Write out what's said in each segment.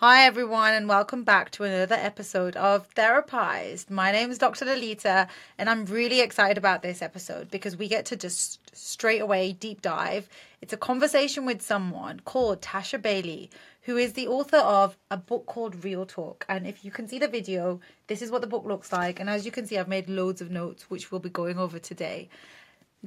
Hi, everyone, and welcome back to another episode of Therapised. My name is Dr. Lalitaa, and I'm really excited about this episode because we get to just straight away deep dive. It's a conversation with someone called Tasha Bailey, who is the author of a book called Real Talk. And if you can see the video, this is what the book looks like. And as you can see, I've made loads of notes, which we'll be going over today.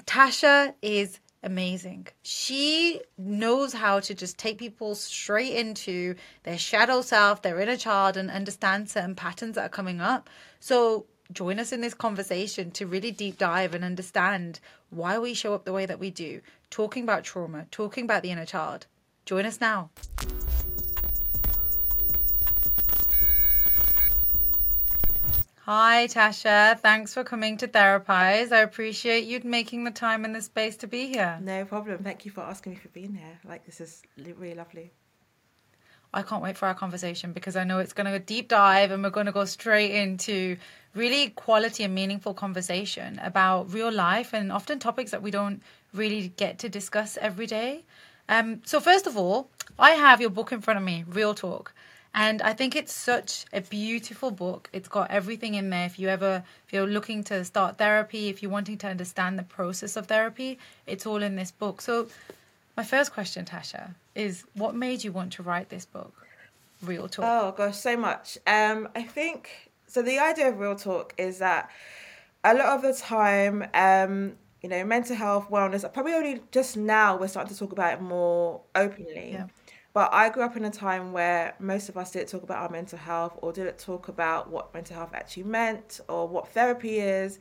Tasha is amazing. She knows how to just take people straight into their shadow self, their inner child, and understand certain patterns that are coming up. So join us in this conversation to really deep dive and understand why we show up the way that we do, talking about trauma, talking about the inner child. Join us now. Hi, Tasha. Thanks for coming to Therapise. I appreciate you making the time and the space to be here. No problem. Thank you for asking me for being here. Like, this is really lovely. I can't wait for our conversation because I know it's going to go deep dive and we're going to go straight into really quality and meaningful conversation about real life and often topics that we don't really get to discuss every day. Um, so, first of all, I have your book in front of me, Real Talk. And I think it's such a beautiful book. It's got everything in there. If you ever, if you're looking to start therapy, if you're wanting to understand the process of therapy, it's all in this book. So, my first question, Tasha, is what made you want to write this book, Real Talk? Oh gosh, so much. Um, I think so. The idea of real talk is that a lot of the time, um, you know, mental health, wellness. Probably only just now we're starting to talk about it more openly. Yeah. But I grew up in a time where most of us didn't talk about our mental health or didn't talk about what mental health actually meant or what therapy is.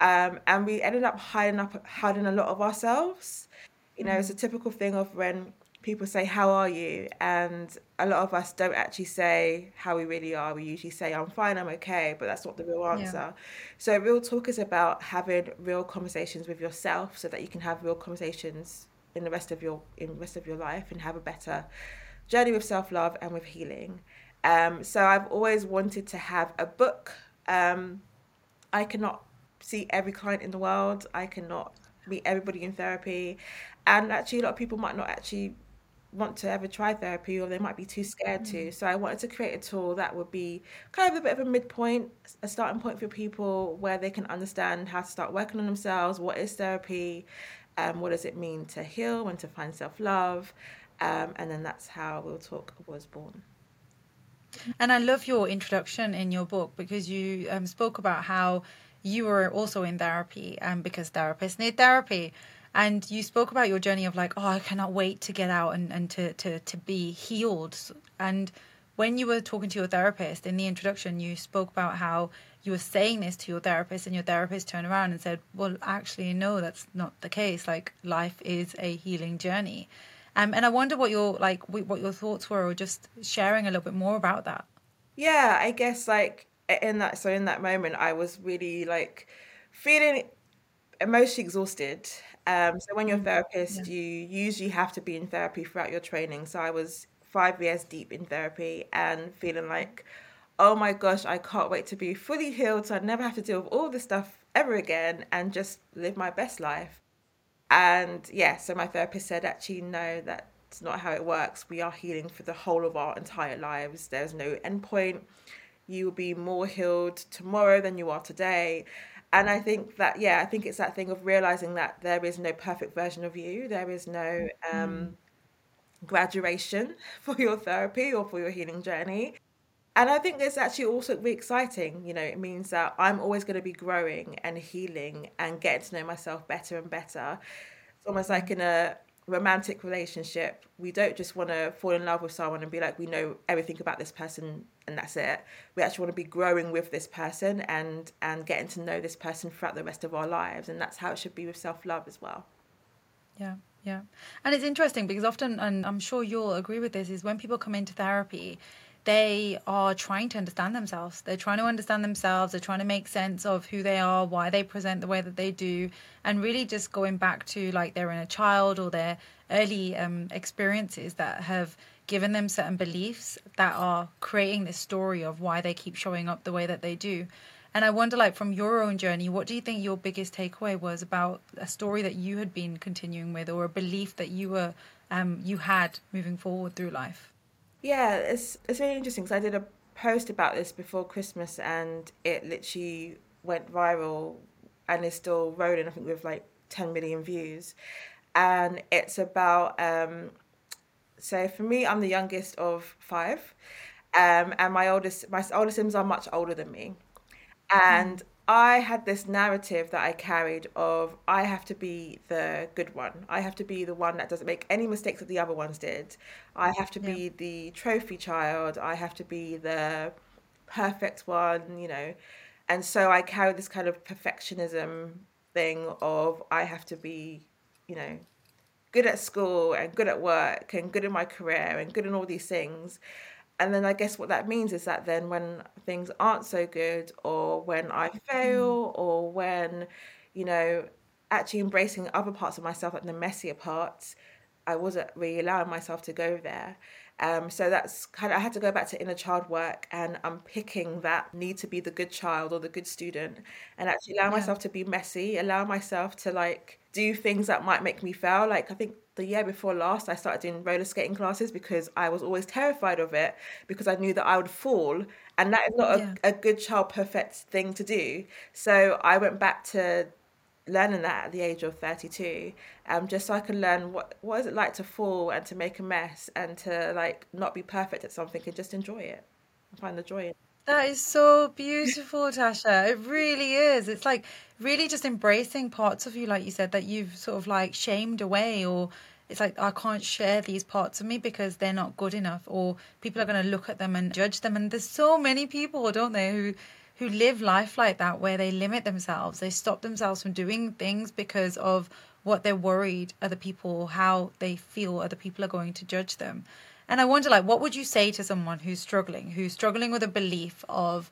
Um, and we ended up hiding up hiding a lot of ourselves. You know, it's a typical thing of when people say, How are you? And a lot of us don't actually say how we really are. We usually say, I'm fine, I'm okay, but that's not the real Yeah. answer. So, real talk is about having real conversations with yourself so that you can have real conversations in the rest of your in the rest of your life and have a better journey with self-love and with healing. Um, so I've always wanted to have a book. Um, I cannot see every client in the world. I cannot meet everybody in therapy. And actually, a lot of people might not actually want to ever try therapy or they might be too scared to. So I wanted to create a tool that would be kind of a bit of a midpoint, a starting point for people where they can understand how to start working on themselves, what is therapy, um, what does it mean to heal and to find self love. Um, and then that's how Real Talk was born. And I love your introduction in your book because you um, spoke about how you were also in therapy and because therapists need therapy. And you spoke about your journey of like, oh, I cannot wait to get out and, and to, to, to be healed. And when you were talking to your therapist in the introduction, you spoke about how you were saying this to your therapist and your therapist turned around and said, well, actually, no, that's not the case. Like life is a healing journey. Um, and I wonder what your like what your thoughts were, or just sharing a little bit more about that. Yeah, I guess like in that so in that moment I was really like feeling emotionally exhausted. Um, so when you're a therapist, you usually have to be in therapy throughout your training. So I was five years deep in therapy and feeling like, oh my gosh, I can't wait to be fully healed so I'd never have to deal with all this stuff ever again and just live my best life. And yeah, so my therapist said, actually, no, that's not how it works. We are healing for the whole of our entire lives. There's no end point. You will be more healed tomorrow than you are today. And I think that, yeah, I think it's that thing of realizing that there is no perfect version of you. There is no um, graduation for your therapy or for your healing journey. And I think it's actually also really exciting. You know, it means that I'm always going to be growing and healing and getting to know myself better and better. It's almost like in a romantic relationship, we don't just want to fall in love with someone and be like, we know everything about this person and that's it. We actually want to be growing with this person and and getting to know this person throughout the rest of our lives. And that's how it should be with self love as well. Yeah, yeah. And it's interesting because often, and I'm sure you'll agree with this, is when people come into therapy, they are trying to understand themselves. They're trying to understand themselves. They're trying to make sense of who they are, why they present the way that they do, and really just going back to like their inner child or their early um, experiences that have given them certain beliefs that are creating this story of why they keep showing up the way that they do. And I wonder, like, from your own journey, what do you think your biggest takeaway was about a story that you had been continuing with, or a belief that you were, um, you had moving forward through life? Yeah, it's it's really interesting because I did a post about this before Christmas and it literally went viral and is still rolling. I think with like 10 million views, and it's about. Um, so for me, I'm the youngest of five, um, and my oldest my older siblings are much older than me, and I had this narrative that I carried of I have to be the good one. I have to be the one that doesn't make any mistakes that the other ones did. I have to Yeah. be the trophy child. I have to be the perfect one, you know. And so I carried this kind of perfectionism thing of I have to be, you know, good at school and good at work and good in my career and good in all these things. And then I guess what that means is that then when things aren't so good or when I Mm. fail or when, you know, actually embracing other parts of myself, like the messier parts, I wasn't really allowing myself to go there. Um, so that's kind of, I had to go back to inner child work and unpicking that need to be the good child or the good student and actually allow Yeah. myself to be messy, allow myself to like do things that might make me fail. Like I think the year before last, I started doing roller skating classes because I was always terrified of it because I knew that I would fall. And that is not Yeah. a, a good child perfect thing to do. So I went back to learning that at the age of 32 um just so I can learn what what is it like to fall and to make a mess and to like not be perfect at something and just enjoy it and find the joy in it. That is so beautiful, Tasha. It really is. It's like really just embracing parts of you, like you said, that you've sort of like shamed away, or it's like, I can't share these parts of me because they're not good enough, or people are going to look at them and judge them. And there's so many people, don't they, who who live life like that, where they limit themselves, they stop themselves from doing things because of what they're worried other people, how they feel other people are going to judge them. And I wonder, like, what would you say to someone who's struggling, who's struggling with a belief of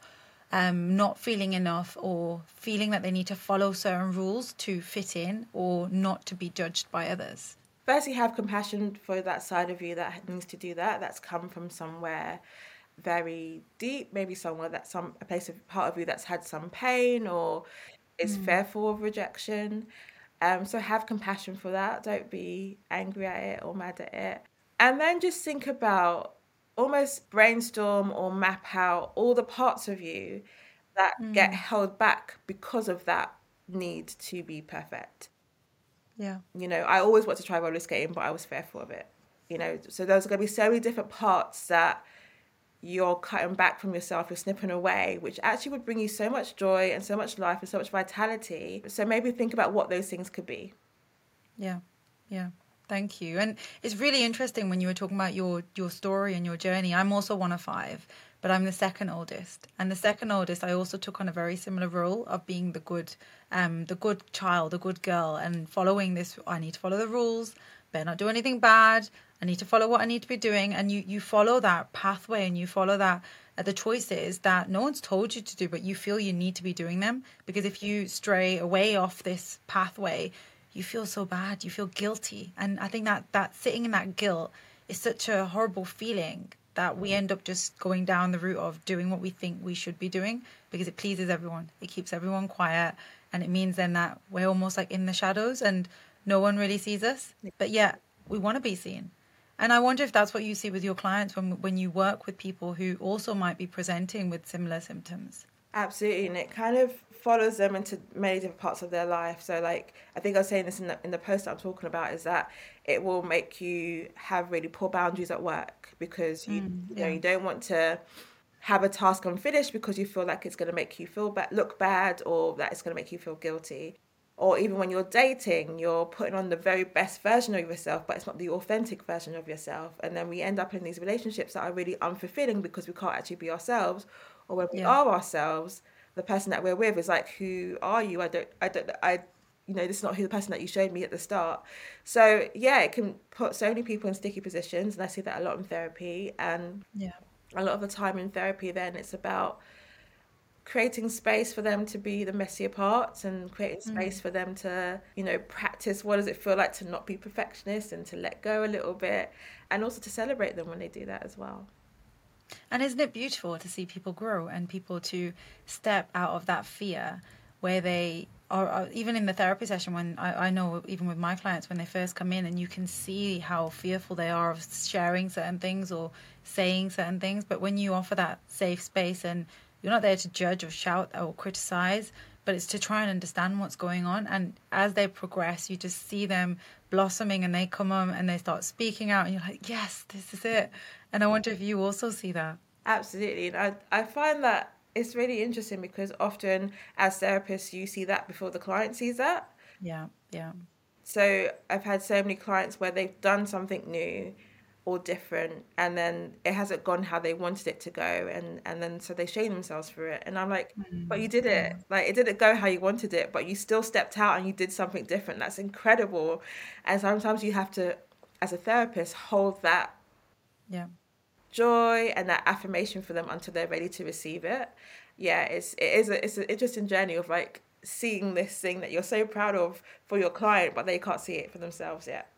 um, not feeling enough or feeling that they need to follow certain rules to fit in or not to be judged by others? Firstly, have compassion for that side of you that needs to do that. That's come from somewhere very deep, maybe somewhere that's some a place of part of you that's had some pain or is Mm, fearful of rejection. Um, so have compassion for that. Don't be angry at it or mad at it. And then just think about almost brainstorm or map out all the parts of you that get mm, held back because of that need to be perfect. yeah, You know, I always wanted to try roller skating, but I was fearful of it. You know, so there's going to be so many different parts that you're cutting back from yourself, you're snipping away, which actually would bring you so much joy and so much life and so much vitality. So maybe think about what those things could be. yeah, yeah. Thank you. And it's really interesting when you were talking about your your story and your journey. I'm also one of five, but I'm the second oldest. And the second oldest, I also took on a very similar role of being the good, um, the good child, the good girl, and following this. I need to follow the rules. Better not do anything bad. I need to follow what I need to be doing. And you you follow that pathway and you follow that uh, the choices that no one's told you to do, but you feel you need to be doing them. Because if you stray away off this pathway, you feel so bad you feel guilty. And i think that that sitting in that guilt is such a horrible feeling that we mm. end up just going down the route of doing what we think we should be doing because it pleases everyone. It keeps everyone quiet and it means then that we're almost like in the shadows and no one really sees us. But yet we want to be seen. And i wonder if that's what you see with your clients when when you work with people who also might be presenting with similar symptoms Absolutely, and it kind of follows them into many different parts of their life. So, like I think I was saying this in the in the post that I'm talking about is that it will make you have really poor boundaries at work because you mm, you know you don't want to have a task unfinished because you feel like it's going to make you feel bad, look bad, or that it's going to make you feel guilty. Or even when you're dating, you're putting on the very best version of yourself, but it's not the authentic version of yourself. And then we end up in these relationships that are really unfulfilling because we can't actually be ourselves. Or when we yeah are ourselves, the person that we're with is like, "Who are you? I don't, I don't, I." You know, this is not who the person that you showed me at the start. So yeah, it can put so many people in sticky positions, and I see that a lot in therapy. And yeah a lot of the time in therapy then it's about creating space for them to be the messier parts and creating space mm. for them to you know practice what does it feel like to not be perfectionist and to let go a little bit and also to celebrate them when they do that as well And isn't it beautiful to see people grow and people to step out of that fear where they are, even in the therapy session when I, I know even with my clients when they first come in and you can see how fearful they are of sharing certain things or saying certain things but when you offer that safe space and you're not there to judge or shout or criticize but it's to try and understand what's going on. And as they progress you just see them blossoming and they come on and they start speaking out and you're like yes this is it and i wonder if you also see that. Absolutely. And i, I find that it's really interesting because often as therapists you see that before the client sees that. Yeah yeah. So i've had so many clients where they've done something new or different and then it hasn't gone how they wanted it to go and and then so they shame themselves for it. And i'm like mm, but you did it. yeah. like it didn't go how you wanted it but you still stepped out and you did something different. That's incredible. And sometimes you have to as a therapist hold that yeah. Joy and that affirmation for them until they're ready to receive it. Yeah it's it is a, it's an interesting journey of like seeing this thing that you're so proud of for your client but they can't see it for themselves yet.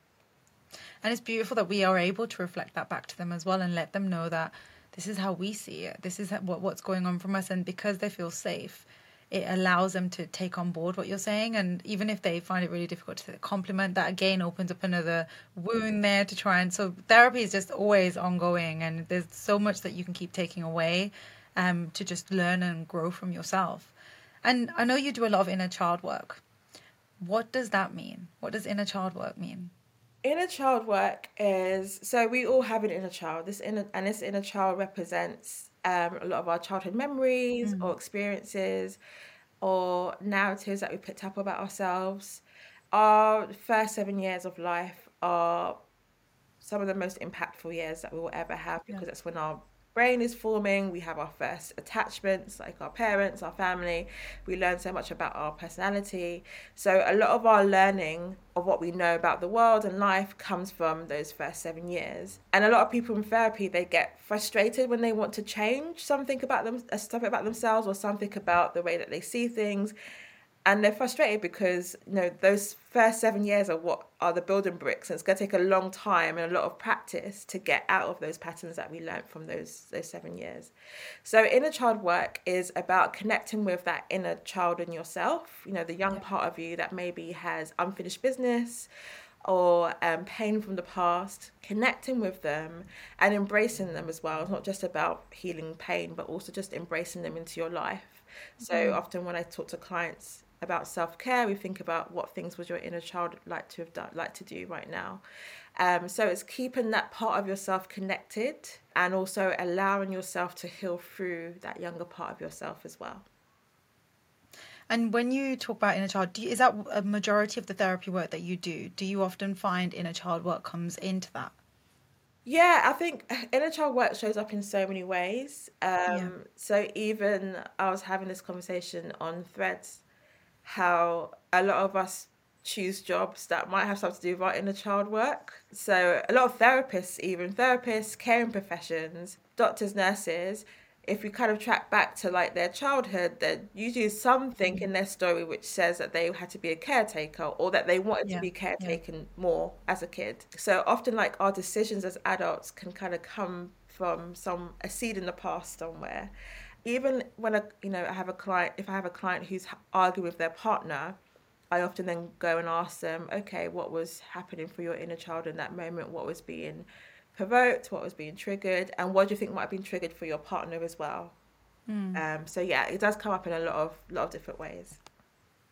And it's beautiful that we are able to reflect that back to them as well and let them know that this is how we see it. This is what what's going on from us. And because they feel safe it allows them to take on board what you're saying and even if they find it really difficult to compliment that again opens up another wound there to try and so therapy is just always ongoing and there's so much that you can keep taking away um, to just learn and grow from yourself. And i know you do a lot of inner child work. What does that mean? What does inner child work mean? Inner child work is so we all have an inner child. This inner and this inner child represents um, a lot of our childhood memories mm. or experiences or narratives that we picked up about ourselves our first seven years of life are some of the most impactful years that we will ever have because yeah. that's when our brain is forming. We have our first attachments, like our parents, our family. We learn so much about our personality. So, a lot of our learning of what we know about the world and life comes from those first seven years. And a lot of people in therapy, they get frustrated when they want to change something about them, uh, something about themselves, or something about the way that they see things and they're frustrated because you know those first seven years are what are the building bricks and it's going to take a long time and a lot of practice to get out of those patterns that we learned from those those seven years so inner child work is about connecting with that inner child in yourself you know the young yeah. part of you that maybe has unfinished business or um, pain from the past, connecting with them and embracing them as well. It's not just about healing pain, but also just embracing them into your life. So mm. often when I talk to clients about self care, we think about what things would your inner child like to have done, like to do right now. Um, so it's keeping that part of yourself connected and also allowing yourself to heal through that younger part of yourself as well. And when you talk about inner child, you, is that a majority of the therapy work that you do? Do you often find inner child work comes into that? Yeah, I think inner child work shows up in so many ways. Um, yeah. So even I was having this conversation on Threads how a lot of us choose jobs that might have something to do with our inner child work. So a lot of therapists, even therapists, caring professions, doctors, nurses, if we kind of track back to like their childhood, there usually something mm-hmm. in their story which says that they had to be a caretaker or that they wanted yeah, to be caretaken yeah. more as a kid. So often like our decisions as adults can kind of come from some a seed in the past somewhere even when a you know I have a client, if I have a client who's arguing with their partner, I often then go and ask them, okay, what was happening for your inner child in that moment? What was being provoked? What was being triggered? And what do you think might have been triggered for your partner as well? Mm. Um, so yeah, it does come up in a lot of lot of different ways.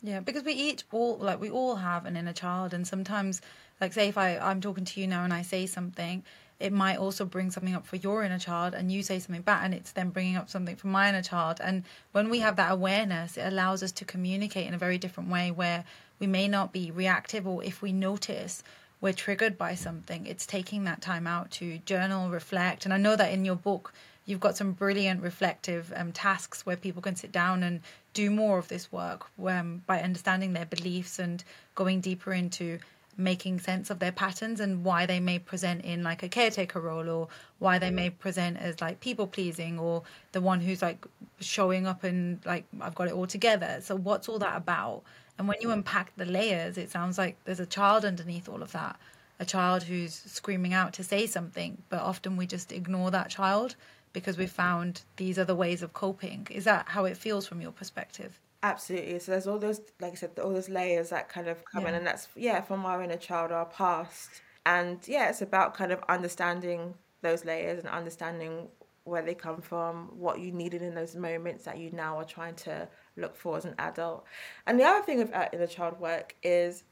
Yeah, because we each all like we all have an inner child, and sometimes, like say if I I'm talking to you now and I say something, it might also bring something up for your inner child and you say something back and it's then bringing up something for my inner child. And when we have that awareness it allows us to communicate in a very different way where we may not be reactive or if we notice we're triggered by something it's taking that time out to journal reflect. And i know that in your book you've got some brilliant reflective um, tasks where people can sit down and do more of this work um, by understanding their beliefs and going deeper into making sense of their patterns and why they may present in like a caretaker role or why they may present as like people pleasing or the one who's like showing up and like I've got it all together. So what's all that about? And when you unpack the layers, it sounds like there's a child underneath all of that. A child who's screaming out to say something, but often we just ignore that child because we've found these other ways of coping. Is that how it feels from your perspective? Absolutely. So there's all those, like I said, all those layers that kind of come in, and that's yeah, from our inner child, our past, and yeah, it's about kind of understanding those layers and understanding where they come from, what you needed in those moments that you now are trying to look for as an adult. And the other thing of uh, inner child work is,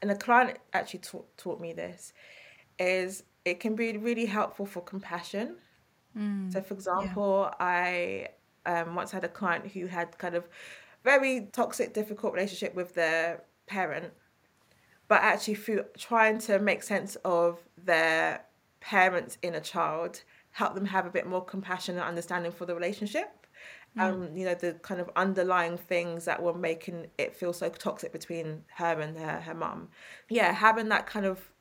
and a client actually taught taught me this, is it can be really helpful for compassion. So, for example, I um, once had a client who had kind of very toxic, difficult relationship with their parent, but actually through trying to make sense of their parents' inner child, help them have a bit more compassion and understanding for the relationship. Um, you know, the kind of underlying things that were making it feel so toxic between her and her her mum. Yeah, having that kind of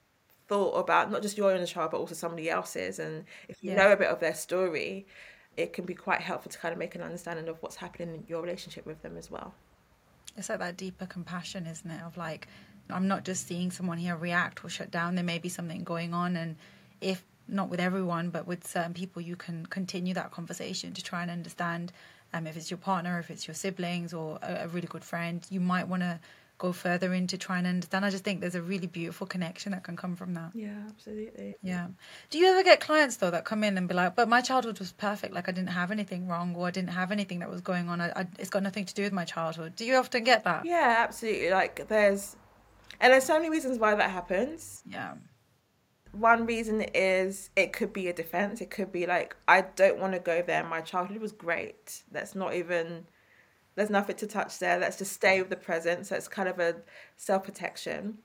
thought about not just your inner child but also somebody else's and if you Yeah. know a bit of their story it can be quite helpful to kind of make an understanding of what's happening in your relationship with them as well It's like that deeper compassion, isn't it? Of like, I'm not just seeing someone here react or shut down. There may be something going on, and if not with everyone, but with certain people, you can continue that conversation to try and understand. Um, if it's your partner, if it's your siblings, or a, a really good friend, you might want to go further into trying to understand. I just think there's a really beautiful connection that can come from that. yeah absolutely Yeah. Do you ever get clients though that come in and be like, "But my childhood was perfect. Like I didn't have anything wrong, or I didn't have anything that was going on. I, I, it's got nothing to do with my childhood." Do you often get that? yeah absolutely like there's and there's so many reasons why that happens Yeah. one reason is it could be a defense it could be like i don't want to go there my childhood was great let's not even there's nothing to touch there. Let's just stay with the present. So it's kind of a self-protection.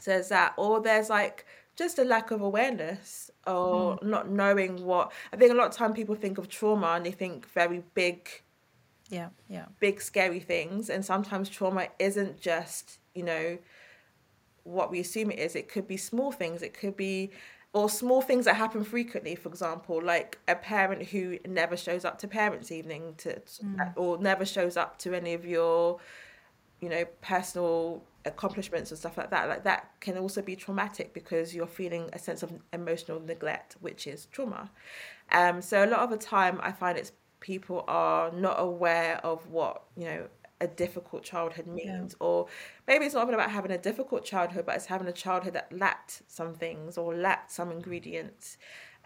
So there's that or there's like just a lack of awareness or hmm. not knowing what i think a lot of time people think of trauma and they think very big Yeah. Yeah. big scary things. And sometimes trauma isn't just you know what we assume it is. It could be small things. It could be or small things that happen frequently for example like a parent who never shows up to parents evening to or never shows up to any of your you know personal accomplishments and stuff like that like that can also be traumatic because you're feeling a sense of emotional neglect which is trauma. Um so a lot of the time i find it's people are not aware of what you know a difficult childhood means or maybe it's not even about having a difficult childhood but it's having a childhood that lacked some things or lacked some ingredients.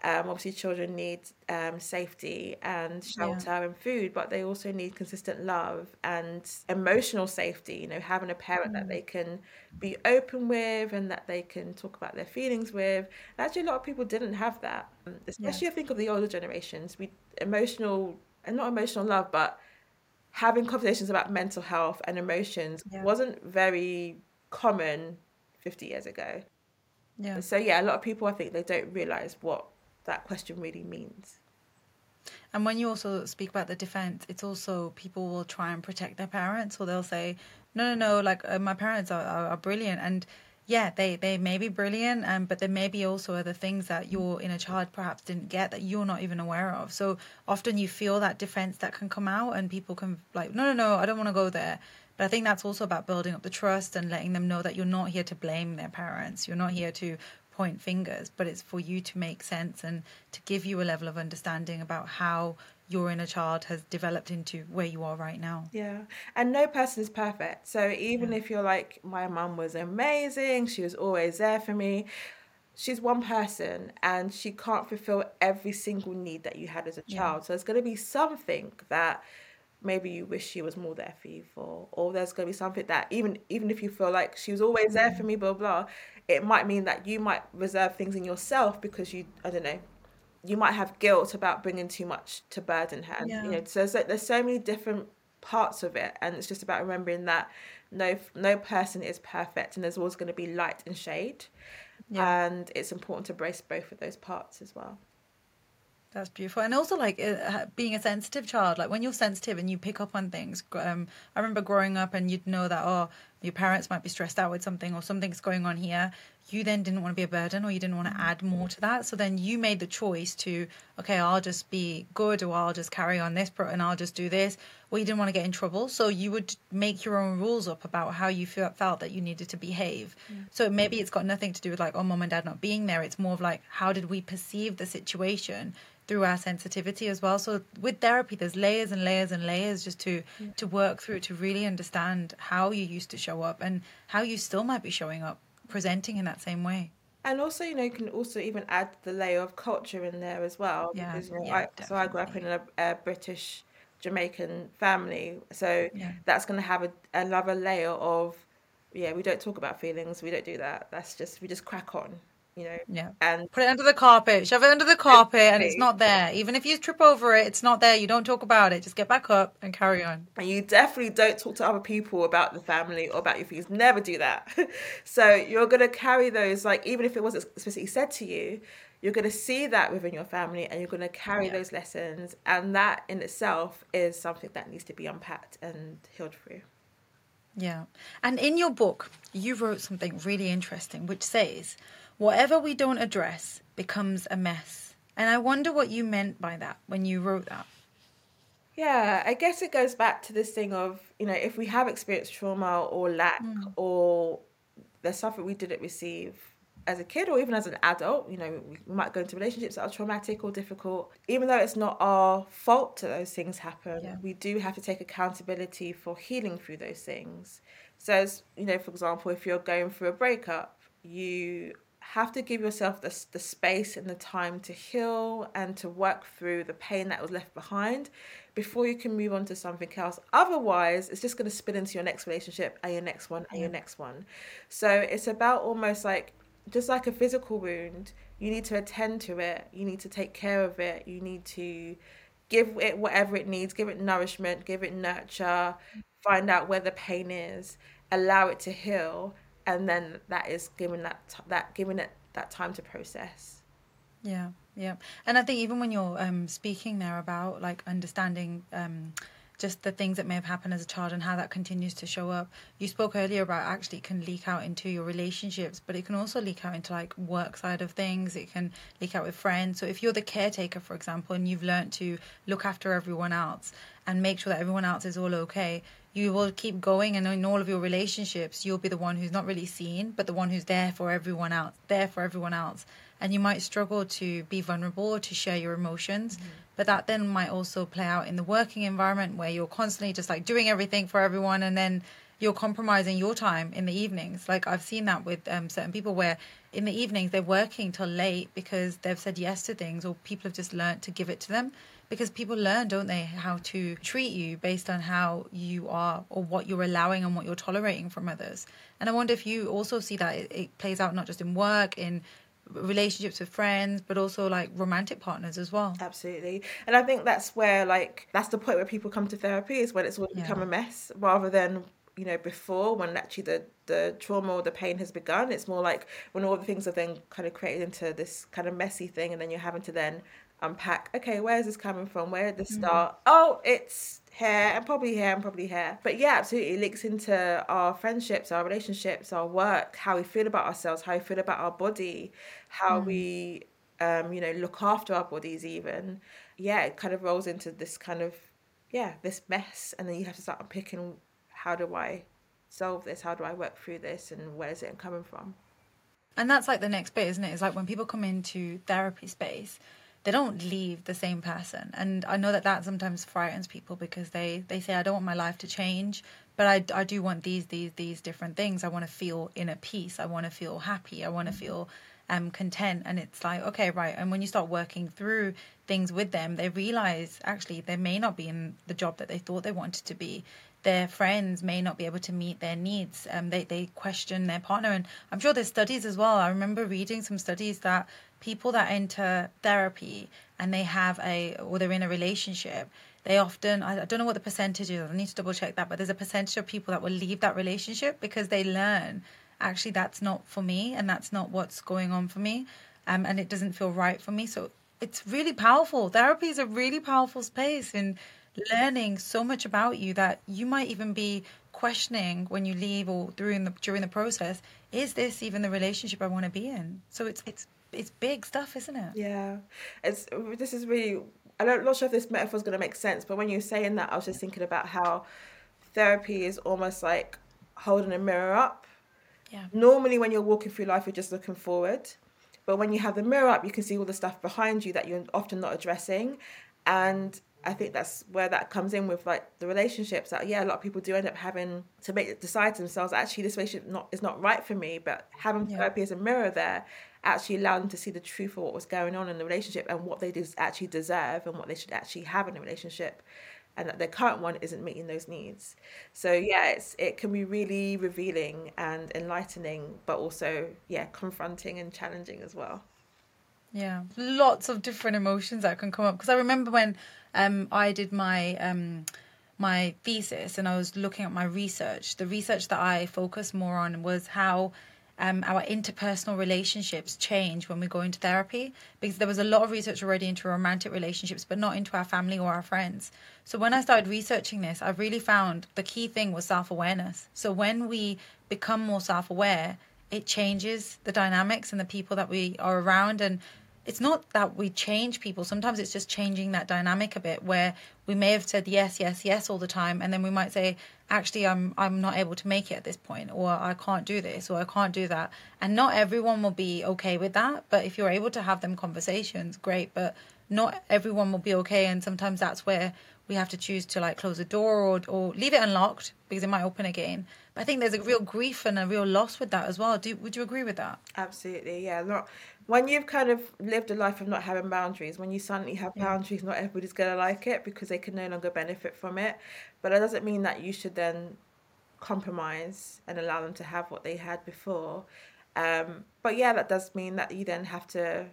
Um, obviously children need um, safety and shelter and food but they also need consistent love and emotional safety you know having a parent that they can be open with and that they can talk about their feelings with. And actually a lot of people didn't have that. Um, especially i think of the older generations. We emotional and not emotional love but having conversations about mental health and emotions Yeah. wasn't very common 50 years ago Yeah. so yeah a lot of people i think they don't realize what that question really means And when you also speak about the defense, it's also people will try and protect their parents, or they'll say, "No, no, no, like uh, my parents are, are, are brilliant," and yeah, they they may be brilliant, um, but there may be also other things that your inner child perhaps didn't get that you're not even aware of. So often you feel that defense that can come out, and people can like, "No, no, no, I don't want to go there." But I think that's also about building up the trust and letting them know that you're not here to blame their parents. You're not here to point fingers, but it's for you to make sense and to give you a level of understanding about how your inner child has developed into where you are right now. Yeah, and no person is perfect. So even if you're like, my mum was amazing, she was always there for me, she's one person and she can't fulfill every single need that you had as a Yeah. child. So there's going to be something that maybe you wish she was more there for you for, or there's going to be something that even even if you feel like she was always there for me, blah blah, it might mean that you might reserve things in yourself because you, I don't know, you might have guilt about bringing too much to burden her. Yeah. You know, so there's, there's so many different parts of it, and it's just about remembering that no no person is perfect, and there's always going to be light and shade, Yeah. and it's important to brace both of those parts as well. That's beautiful. And also, like, uh, being a sensitive child, like when you're sensitive and you pick up on things. Um, I remember growing up and you'd know that, oh, your parents might be stressed out with something or something's going on here you then didn't want to be a burden or you didn't want to add more to that so then you made the choice to okay i'll just be good or i'll just carry on this and i'll just do this or you didn't want to get in trouble so you would make your own rules up about how you felt that you needed to behave yeah. so maybe it's got nothing to do with like oh mom and dad not being there it's more of like how did we perceive the situation through our sensitivity as well. So with therapy, there's layers and layers and layers just to yeah. to work through to really understand how you used to show up and how you still might be showing up, presenting in that same way. And also, you know, you can also even add the layer of culture in there as well. Yeah, because, you know, yeah, I, so I grew up in a, a British Jamaican family, so yeah. that's going to have a, another layer of yeah, we don't talk about feelings. We don't do that. That's just we just crack on you know. Yeah. And put it under the carpet, shove it under the carpet, and it's not there. Even if you trip over it, it's not there. You don't talk about it. Just get back up and carry on. And you definitely don't talk to other people about the family or about your feelings. Never do that. so you're gonna carry those, like even if it wasn't specifically said to you, you're going to see that within your family and you're going to carry yeah. those lessons and that in itself is something that needs to be unpacked and healed through yeah and in your book you wrote something really interesting which says Whatever we don't address becomes a mess. And I wonder what you meant by that when you wrote that. Yeah, I guess it goes back to this thing of, you know, if we have experienced trauma or lack mm. or there's something we didn't receive as a kid or even as an adult, you know, we might go into relationships that are traumatic or difficult. Even though it's not our fault that those things happen, yeah. we do have to take accountability for healing through those things. So, as, you know, for example, if you're going through a breakup, you have to give yourself the, the space and the time to heal and to work through the pain that was left behind before you can move on to something else. Otherwise, it's just going to spin into your next relationship and your next one and your next one. So it's about almost like just like a physical wound, you need to attend to it, you need to take care of it, you need to give it whatever it needs, give it nourishment, give it nurture, mm. find out where the pain is, allow it to heal and then that is giving that that giving it that time to process yeah yeah and i think even when you're um, speaking there about like understanding um, just the things that may have happened as a child and how that continues to show up. You spoke earlier about actually it can leak out into your relationships, but it can also leak out into like work side of things. It can leak out with friends. So if you're the caretaker, for example, and you've learned to look after everyone else and make sure that everyone else is all okay, you will keep going and in all of your relationships you'll be the one who's not really seen but the one who's there for everyone else there for everyone else. And you might struggle to be vulnerable or to share your emotions mm-hmm. but that then might also play out in the working environment where you're constantly just like doing everything for everyone and then you're compromising your time in the evenings. Like i've seen that with um, certain people where in the evenings they're working till late because they've said yes to things or people have just learned to give it to them because people learn, don't they, how to treat you based on how you are or what you're allowing and what you're tolerating from others. And I wonder if you also see that it, it plays out not just in work, in relationships with friends but also like romantic partners as well absolutely and i think that's where like that's the point where people come to therapy is when it's all yeah. become a mess rather than you know before when actually the the trauma or the pain has begun it's more like when all the things are then kind of created into this kind of messy thing and then you're having to then unpack okay where's this coming from? Where did this mm-hmm. start? Mm-hmm. oh it's hair and probably hair and probably hair. But yeah absolutely it links into our friendships our relationships our work how we feel about ourselves how we feel about our body how mm. we um you know look after our bodies even. Yeah it kind of rolls into this kind of yeah this mess and then you have to start picking how do i solve this? How do i work through this? And where's it coming from? And that's like the next bit isn't it? It's like when people come into therapy space they don't leave the same person and i know that that sometimes frightens people because they they say i don't want my life to change but i, I do want these these these different things i want to feel inner peace i want to feel happy i want to mm-hmm. feel um, content and it's like okay right and when you start working through things with them they realize actually they may not be in the job that they thought they wanted to be their friends may not be able to meet their needs. Um, they, they question their partner. And I'm sure there's studies as well. I remember reading some studies that people that enter therapy and they have a, or they're in a relationship, they often, I don't know what the percentage is, I need to double check that, but there's a percentage of people that will leave that relationship because they learn actually that's not for me and that's not what's going on for me. Um, and it doesn't feel right for me. So it's really powerful. Therapy is a really powerful space in learning so much about you that you might even be questioning when you leave or during the during the process is this even the relationship i want to be in so it's it's it's big stuff isn't it? Yeah. It's this is really i'm not sure if this metaphor is going to make sense but when you're saying that i was just thinking about how therapy is almost like holding a mirror up. Yeah. Normally when you're walking through life you're just looking forward but when you have the mirror up you can see all the stuff behind you that you're often not addressing and I think that's where that comes in with like the relationships that yeah a lot of people do end up having to make decide to themselves actually this relationship not is not right for me but having yeah. therapy as a mirror there actually allow them to see the truth of what was going on in the relationship and what they des- actually deserve and what they should actually have in a relationship and that their current one isn't meeting those needs so yeah it's it can be really revealing and enlightening but also yeah confronting and challenging as well yeah lots of different emotions that can come up because i remember when um, I did my um, my thesis and I was looking at my research. The research that I focused more on was how um, our interpersonal relationships change when we go into therapy because there was a lot of research already into romantic relationships, but not into our family or our friends. So when I started researching this, I really found the key thing was self awareness. So when we become more self aware, it changes the dynamics and the people that we are around and it's not that we change people. Sometimes it's just changing that dynamic a bit where we may have said yes, yes, yes all the time, and then we might say, actually, I'm I'm not able to make it at this point, or I can't do this, or I can't do that. And not everyone will be okay with that. But if you're able to have them conversations, great. But not everyone will be okay, and sometimes that's where we have to choose to like close the door or or leave it unlocked because it might open again. But I think there's a real grief and a real loss with that as well. Do would you agree with that? Absolutely, yeah. Not when you've kind of lived a life of not having boundaries, when you suddenly have boundaries, not everybody's gonna like it because they can no longer benefit from it. But that doesn't mean that you should then compromise and allow them to have what they had before. Um, but yeah, that does mean that you then have to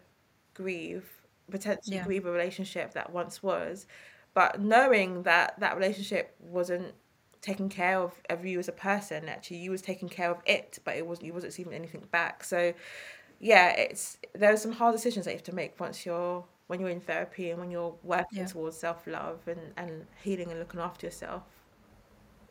grieve, potentially yeah. grieve a relationship that once was. But knowing that that relationship wasn't taking care of, of you as a person, actually, you was taking care of it, but it wasn't you wasn't receiving anything back. So yeah, it's there are some hard decisions that you have to make once you're when you're in therapy and when you're working yeah. towards self love and, and healing and looking after yourself.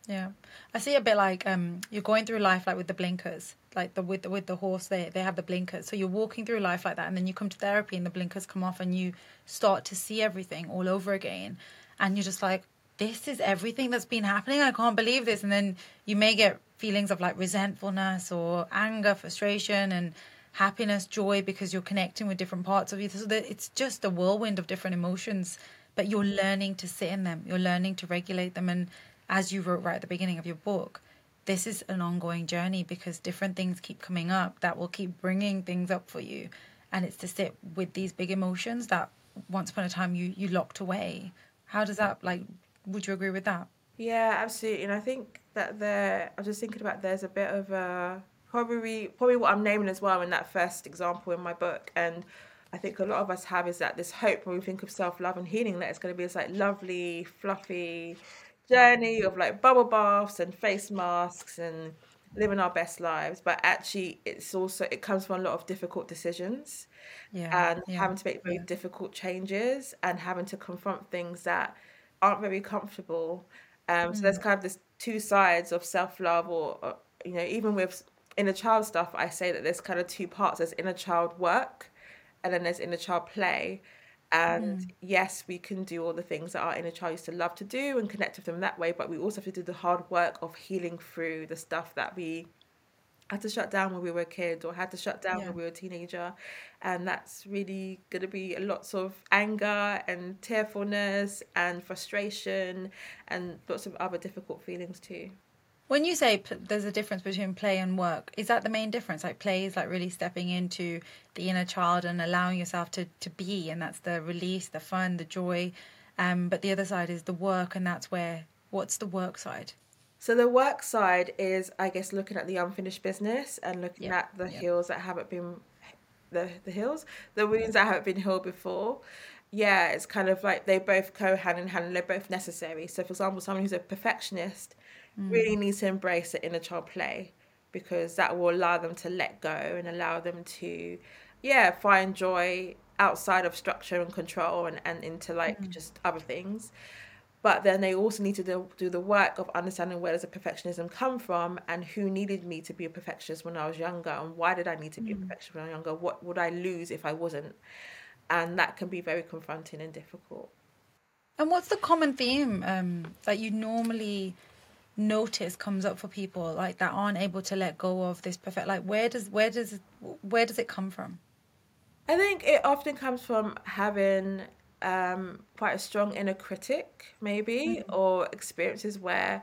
Yeah, I see a bit like um, you're going through life like with the blinkers, like the with the, with the horse. They they have the blinkers, so you're walking through life like that, and then you come to therapy and the blinkers come off, and you start to see everything all over again, and you're just like, this is everything that's been happening. I can't believe this, and then you may get feelings of like resentfulness or anger, frustration, and happiness, joy, because you're connecting with different parts of you. So that it's just a whirlwind of different emotions, but you're learning to sit in them. You're learning to regulate them. And as you wrote right at the beginning of your book, this is an ongoing journey because different things keep coming up that will keep bringing things up for you. And it's to sit with these big emotions that once upon a time you, you locked away. How does that, like, would you agree with that? Yeah, absolutely. And I think that there, I was just thinking about there's a bit of a probably probably what I'm naming as well in that first example in my book. And I think a lot of us have is that this hope when we think of self love and healing that it's going to be this like lovely, fluffy journey of like bubble baths and face masks and living our best lives. But actually, it's also it comes from a lot of difficult decisions. Yeah, and yeah, having to make very yeah. difficult changes and having to confront things that aren't very comfortable. Um, mm. So there's mm. kind of this two sides of self love, or, or you know, even with inner child stuff, I say that there's kind of two parts. There's inner child work, and then there's inner child play. And mm. yes, we can do all the things that our inner child used to love to do and connect with them that way, but we also have to do the hard work of healing through the stuff that we had to shut down when we were a kid or had to shut down yeah. when we were a teenager. And that's really going to be lots of anger and tearfulness and frustration and lots of other difficult feelings too. When you say p- there's a difference between play and work, is that the main difference? Like play is like really stepping into the inner child and allowing yourself to, to be, and that's the release, the fun, the joy. Um, but the other side is the work, and that's where what's the work side? So the work side is, I guess, looking at the unfinished business and looking at the heals that haven't been the the heals, the wounds that haven't been healed before. Yeah, it's kind of like they both go hand in hand and they're both necessary. So, for example, someone who's a perfectionist mm. really need to embrace the inner child play because that will allow them to let go and allow them to yeah find joy outside of structure and control and, and into like mm. just other things but then they also need to do, do the work of understanding where does the perfectionism come from and who needed me to be a perfectionist when I was younger and why did I need to be a perfectionist when I was younger? What would I lose if I wasn't? And that can be very confronting and difficult. And what's the common theme um, that you normally notice comes up for people like that aren't able to let go of this perfect? Like, where does where does where does it come from? I think it often comes from having um, quite a strong inner critic, maybe, mm-hmm. or experiences where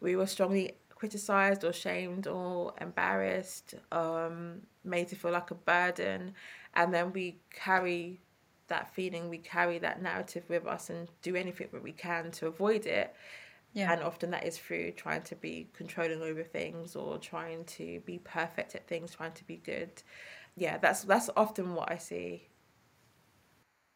we were strongly criticized or shamed or embarrassed, um, made to feel like a burden, and then we carry that feeling, we carry that narrative with us and do anything that we can to avoid it. Yeah. And often that is through trying to be controlling over things or trying to be perfect at things, trying to be good. Yeah, that's that's often what I see.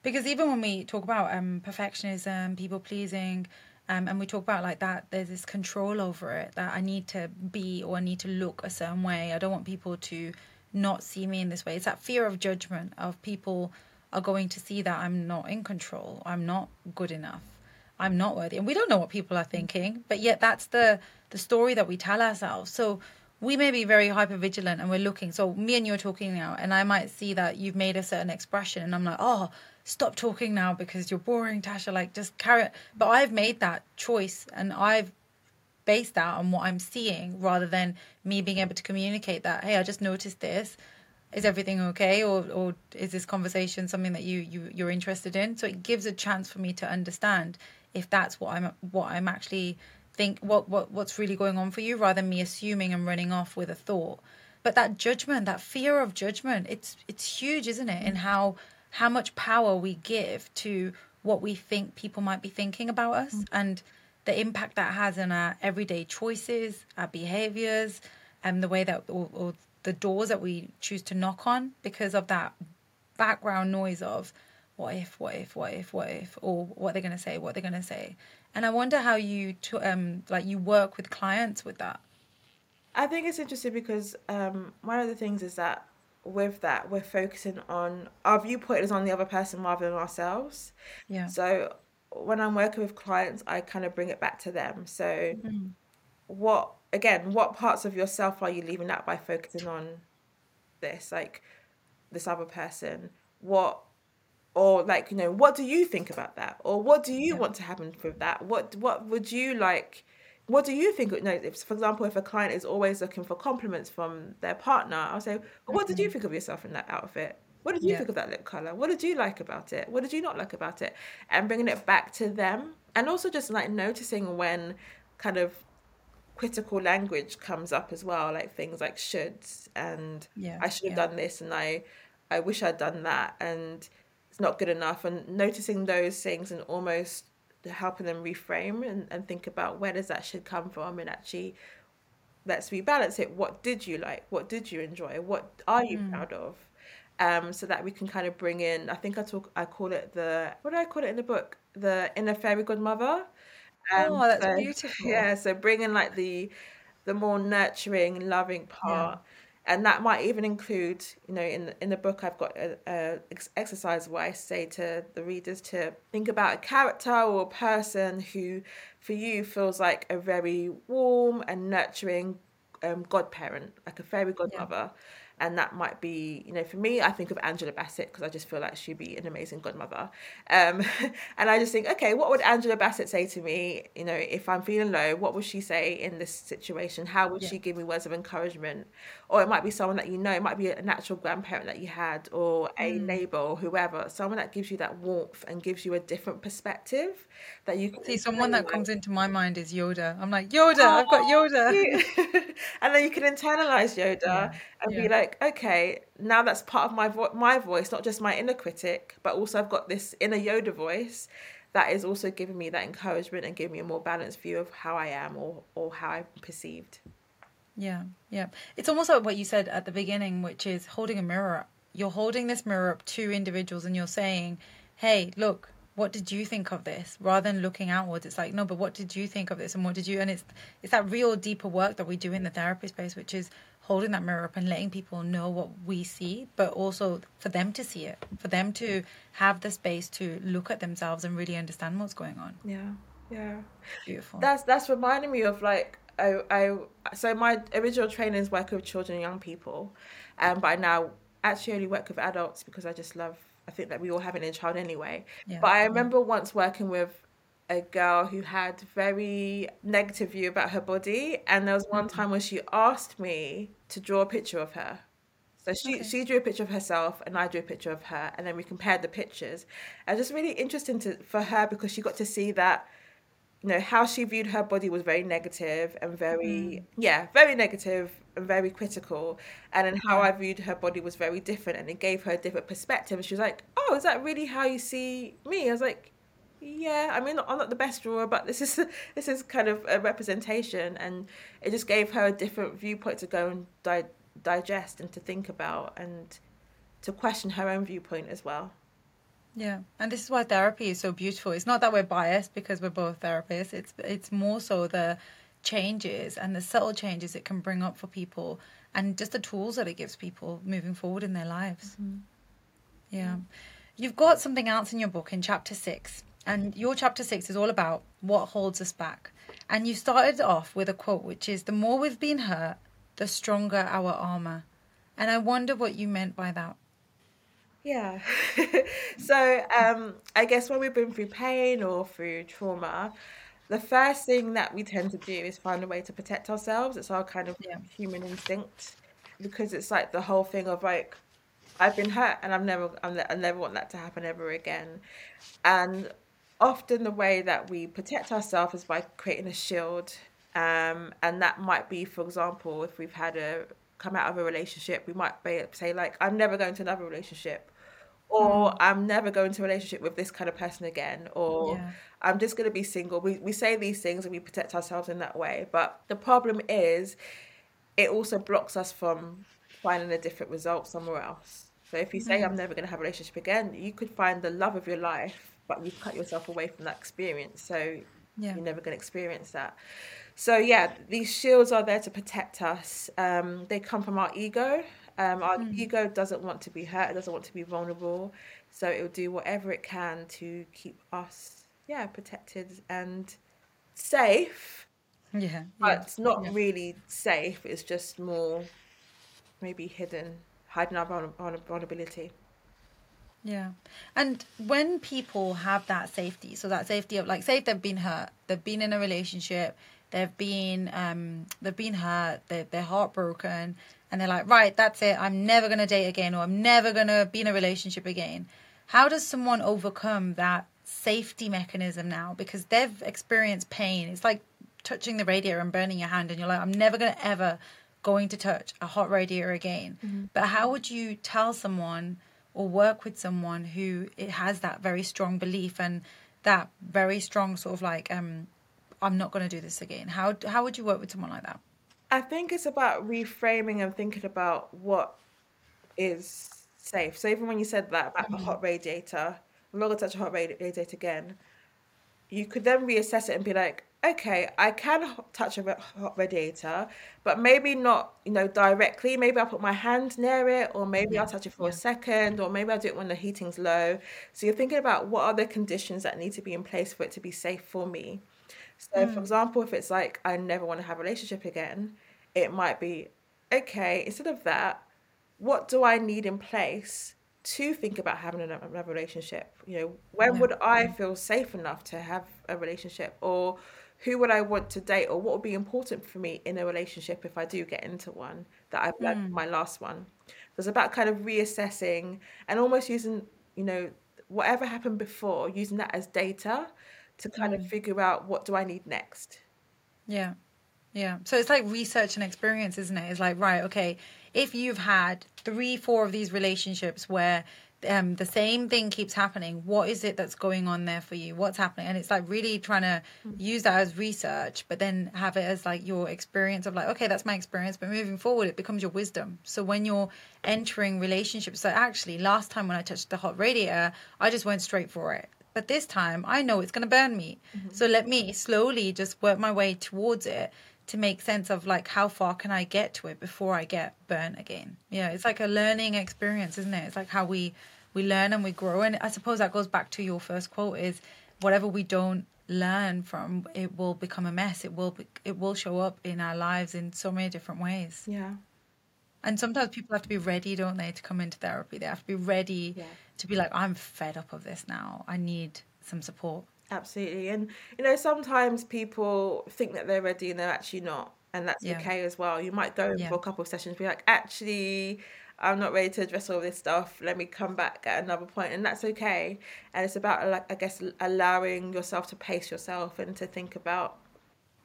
Because even when we talk about um, perfectionism, people pleasing, um, and we talk about like that, there's this control over it that I need to be or I need to look a certain way. I don't want people to not see me in this way. It's that fear of judgment of people are going to see that I'm not in control. I'm not good enough. I'm not worthy. And we don't know what people are thinking, but yet that's the the story that we tell ourselves. So we may be very hyper vigilant and we're looking. So me and you are talking now, and I might see that you've made a certain expression, and I'm like, oh, stop talking now because you're boring, Tasha. Like just carry it. But I've made that choice, and I've based that on what I'm seeing rather than me being able to communicate that. Hey, I just noticed this is everything okay or or is this conversation something that you, you you're interested in so it gives a chance for me to understand if that's what i'm what i'm actually think what what what's really going on for you rather than me assuming and running off with a thought but that judgment that fear of judgment it's it's huge isn't it in how how much power we give to what we think people might be thinking about us mm. and the impact that has on our everyday choices our behaviors and the way that or, or the doors that we choose to knock on because of that background noise of what if, what if, what if, what if, or what they're going to say, what they're going to say. And I wonder how you, um, like you work with clients with that. I think it's interesting because um, one of the things is that with that we're focusing on our viewpoint is on the other person rather than ourselves. Yeah. So when I'm working with clients, I kind of bring it back to them. So mm-hmm. what again, what parts of yourself are you leaving out by focusing on this, like this other person? What, or like you know, what do you think about that, or what do you yeah. want to happen with that? What what would you like? What do you think? You know, if, for example, if a client is always looking for compliments from their partner, I'll say, well, "What did you mm-hmm. think of yourself in that outfit? What did you yeah. think of that lip color? What did you like about it? What did you not like about it?" And bringing it back to them, and also just like noticing when kind of critical language comes up as well, like things like shoulds and yeah, I should have yeah. done this and I I wish I'd done that and it's not good enough and noticing those things and almost helping them reframe and, and think about where does that should come from and actually let's rebalance it. What did you like? What did you enjoy? What are you mm. proud of? Um, so that we can kind of bring in I think I talk I call it the what do I call it in the book? The inner fairy godmother um, oh, that's so, beautiful. Yeah, so bringing like the the more nurturing, loving part. Yeah. And that might even include, you know, in in the book, I've got a, a exercise where I say to the readers to think about a character or a person who, for you, feels like a very warm and nurturing um, godparent, like a fairy godmother. Yeah and that might be you know for me i think of angela bassett because i just feel like she'd be an amazing godmother. Um, and i just think okay what would angela bassett say to me? You know if i'm feeling low what would she say in this situation? How would yeah. she give me words of encouragement? Or it might be someone that you know it might be a natural grandparent that you had or a mm. neighbor or whoever someone that gives you that warmth and gives you a different perspective that you see someone that comes into my mind is yoda. I'm like yoda oh, i've got yoda. and then you can internalize yoda. Yeah. And yeah. be like okay, now that's part of my vo- my voice, not just my inner critic, but also I've got this inner Yoda voice that is also giving me that encouragement and giving me a more balanced view of how I am or or how I'm perceived. Yeah, yeah. It's almost like what you said at the beginning, which is holding a mirror up. You're holding this mirror up to individuals and you're saying, hey, look, what did you think of this rather than looking outwards it's like no but what did you think of this and what did you and it's it's that real deeper work that we do in the therapy space which is holding that mirror up and letting people know what we see, but also for them to see it, for them to have the space to look at themselves and really understand what's going on. Yeah. Yeah. Beautiful. That's that's reminding me of like I, I so my original training is work with children and young people, um, but I now actually only work with adults because I just love. I think that we all have an inner child anyway. Yeah. But I remember once working with a girl who had very negative view about her body, and there was one Mm-hmm. time when she asked me to draw a picture of her. So she Okay. she drew a picture of herself, and I drew a picture of her, and then we compared the pictures. And just really interesting to for her because she got to see that you know how she viewed her body was very negative and very yeah very negative and very critical and then how Yeah. i viewed her body was very different and it gave her a different perspective and she was like oh is that really how you see me i was like yeah i mean i'm not the best drawer but this is this is kind of a representation and it just gave her a different viewpoint to go and di- digest and to think about and to question her own viewpoint as well Yeah, and this is why therapy is so beautiful. It's not that we're biased because we're both therapists. It's it's more so the changes and the subtle changes it can bring up for people, and just the tools that it gives people moving forward in their lives. Mm-hmm. Yeah, you've got something else in your book in chapter six, and your chapter six is all about what holds us back. And you started off with a quote, which is, "The more we've been hurt, the stronger our armor." And I wonder what you meant by that. Yeah. so um, I guess when we've been through pain or through trauma, the first thing that we tend to do is find a way to protect ourselves. It's our kind of Yeah. human instinct because it's like the whole thing of like, I've been hurt and I've never, I'm, I never want that to happen ever again. And often the way that we protect ourselves is by creating a shield. Um, and that might be, for example, if we've had a come out of a relationship, we might be, say like, I'm never going to another relationship, or I'm never going to a relationship with this kind of person again, or Yeah. I'm just going to be single. We we say these things and we protect ourselves in that way. But the problem is, it also blocks us from finding a different result somewhere else. So if you say I'm never going to have a relationship again, you could find the love of your life, but you've cut yourself away from that experience. So Yeah. you're never going to experience that. So yeah, these shields are there to protect us. Um, they come from our ego. Um, our ego doesn't want to be hurt. It doesn't want to be vulnerable. So it will do whatever it can to keep us, yeah, protected and safe. Yeah. yeah. But it's not yeah. really safe. It's just more maybe hidden, hiding our vulner- vulner- vulnerability. Yeah. And when people have that safety, so that safety of like say if they've been hurt, they've been in a relationship, they've been um they've been hurt, they're they're heartbroken and they're like, Right, that's it, I'm never gonna date again or I'm never gonna be in a relationship again. How does someone overcome that safety mechanism now? Because they've experienced pain. It's like touching the radiator and burning your hand and you're like, I'm never gonna ever going to touch a hot radiator again. But how would you tell someone or work with someone who it has that very strong belief and that very strong sort of like um I'm not going to do this again. How how would you work with someone like that? I think it's about reframing and thinking about what is safe. So even when you said that about the hot radiator, I'm not gonna touch a hot radiator again. You could then reassess it and be like, okay, I can touch a hot radiator, but maybe not, you know, directly. Maybe I'll put my hand near it, or maybe I'll mm-hmm. touch it for a second, or maybe I'll do it when the heating's low. So you're thinking about what are the conditions that need to be in place for it to be safe for me. So, for mm. example, if it's like I never want to have a relationship again, it might be okay. Instead of that, what do I need in place to think about having another relationship? You know, when Yeah. would I mm. feel safe enough to have a relationship, or who would I want to date, or what would be important for me in a relationship if I do get into one that I've learned from mm. my last one? So it's about kind of reassessing and almost using, you know, whatever happened before, using that as data to kind of mm. figure out what do I need next. Yeah. Yeah. So it's like research and experience, isn't it? It's like, right, okay, if you've had three, four of these relationships where um, the same thing keeps happening, what is it that's going on there for you? What's happening? And it's like really trying to use that as research, but then have it as like your experience of like, okay, that's my experience, but moving forward, it becomes your wisdom. So when you're entering relationships, so actually, last time when I touched the hot radiator, I just went straight for it. But this time, I know it's going to burn me. So let me slowly just work my way towards it to make sense of like how far can I get to it before I get burnt again. Yeah, it's like a learning experience, isn't it? It's like how we we learn and we grow. And I suppose that goes back to your first quote is whatever we don't learn from, it will become a mess. It will be, it will show up in our lives in so many different ways. Yeah. And sometimes people have to be ready, don't they, to come into therapy? They have to be ready Yeah. to be like, I'm fed up of this now. I need some support. Absolutely. And you know, sometimes people think that they're ready and they're actually not. And that's Yeah. okay as well. You might go Yeah. for a couple of sessions, be like, actually, I'm not ready to address all this stuff. Let me come back at another point, and that's okay. And it's about uh, like I guess allowing yourself to pace yourself and to think about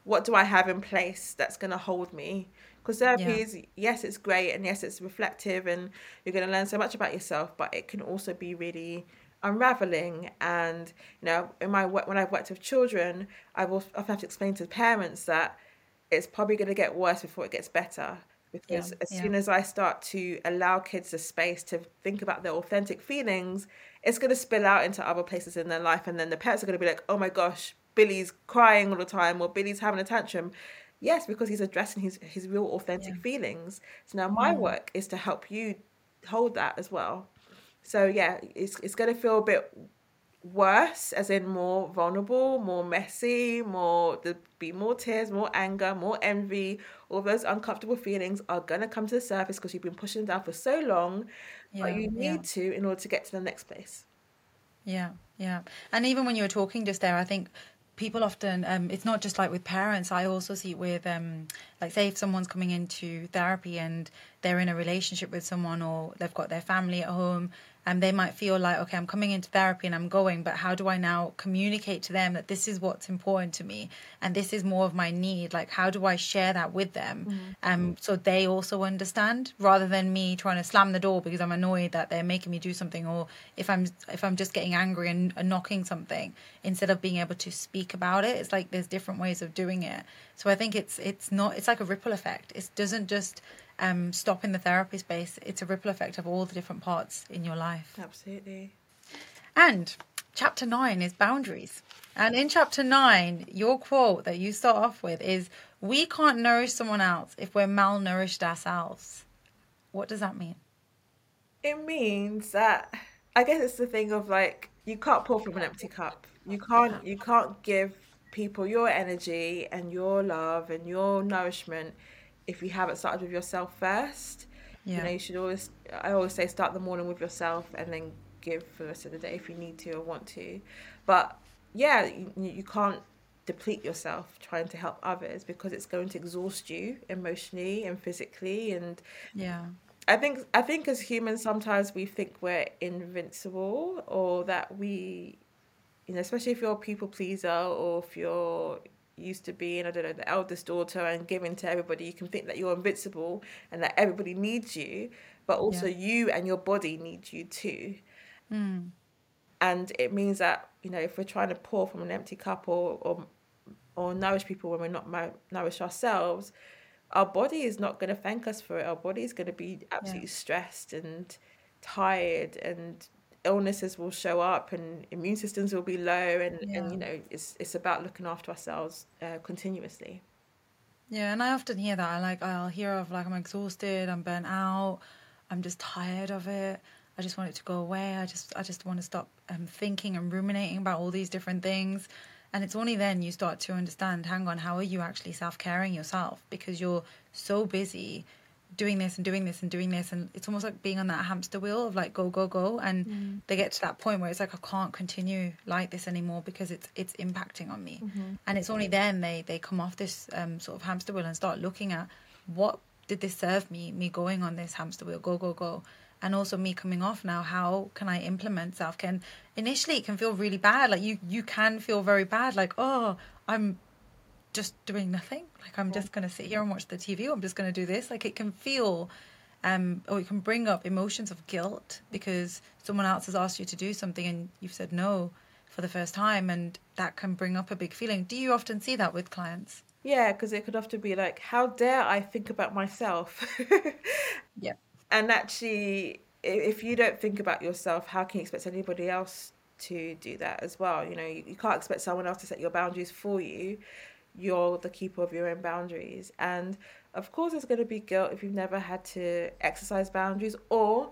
what do I have in place that's going to hold me? Because therapy Yeah. is yes, it's great, and yes, it's reflective, and you're going to learn so much about yourself. But it can also be really unraveling. And you know, in my work when I've worked with children, I've also, I've had to explain to parents that it's probably going to get worse before it gets better. Because Yeah, as yeah. soon as I start to allow kids the space to think about their authentic feelings, it's going to spill out into other places in their life. And then the parents are going to be like, oh my gosh, Billy's crying all the time or Billy's having a tantrum. Yes, because he's addressing his, his real authentic Yeah. feelings. So now my work is to help you hold that as well. So yeah, it's, it's going to feel a bit worse, as in more vulnerable, more messy, more there'll be more tears, more anger, more envy. All those uncomfortable feelings are gonna come to the surface because you've been pushing them down for so long, Yeah, but you need yeah. to in order to get to the next place. Yeah, yeah. And even when you were talking just there, I think people often um, it's not just like with parents. I also see it with um, like say if someone's coming into therapy and they're in a relationship with someone or they've got their family at home and they might feel like okay i'm coming into therapy and i'm going but how do i now communicate to them that this is what's important to me and this is more of my need? Like how do i share that with them? Um so they also understand rather than me trying to slam the door because i'm annoyed that they're making me do something or if i'm if i'm just getting angry and, and knocking something instead of being able to speak about it it's like there's different ways of doing it. So i think it's it's not it's like a ripple effect. It doesn't just um, stop in the therapy space it's a ripple effect of all the different parts in your life Absolutely. and chapter nine is boundaries. And in chapter nine, your quote that you start off with is We can't nourish someone else if we're malnourished ourselves. What does that mean? It means that I guess it's the thing of like you can't pour from an empty cup. You can't you can't give people your energy and your love and your nourishment if you haven't started with yourself first. You know, you should always I always say start the morning with yourself and then give for the rest of the day if you need to or want to. But yeah, you, you can't deplete yourself trying to help others because it's going to exhaust you emotionally and physically and Yeah. I think I think as humans sometimes we think we're invincible or that we you know, especially if you're a people pleaser or if you're used to being, I don't know, the eldest daughter and giving to everybody, you can think that you're invincible and that everybody needs you, but also Yeah. you and your body need you too. Mm. And it means that, you know, if we're trying to pour from an empty cup or or, or nourish people when we're not nourished ourselves, our body is not going to thank us for it. Our body is going to be absolutely stressed and tired, and illnesses will show up, and immune systems will be low, and, Yeah. and you know, it's it's about looking after ourselves uh, continuously. Yeah, and I often hear that. I like I'll hear of like I'm exhausted, I'm burnt out, I'm just tired of it. I just want it to go away. I just I just want to stop um, thinking and ruminating about all these different things. And it's only then you start to understand, hang on, how are you actually self-caring yourself? Because you're so busy doing this and doing this and doing this. And it's almost like being on that hamster wheel of like go go go. And they get to that point where it's like I can't continue like this anymore because it's it's impacting on me. And it's only then they they come off this um, sort of hamster wheel and start looking at what did this serve me me going on this hamster wheel go go go. And also me coming off now how can i implement self-care? And initially it can feel really bad. Like you you can feel very bad. Like oh i'm just doing nothing like i'm just going to sit here and watch the tv or i'm just going to do this like it can feel um or it can bring up emotions of guilt because someone else has asked you to do something and you've said no for the first time and that can bring up a big feeling do you often see that with clients Yeah, because it could often be like, how dare I think about myself? yeah And actually, if you don't think about yourself, how can you expect anybody else to do that as well? You know, you, you can't expect someone else to set your boundaries for you. You're the keeper of your own boundaries. And of course, there's going to be guilt if you've never had to exercise boundaries or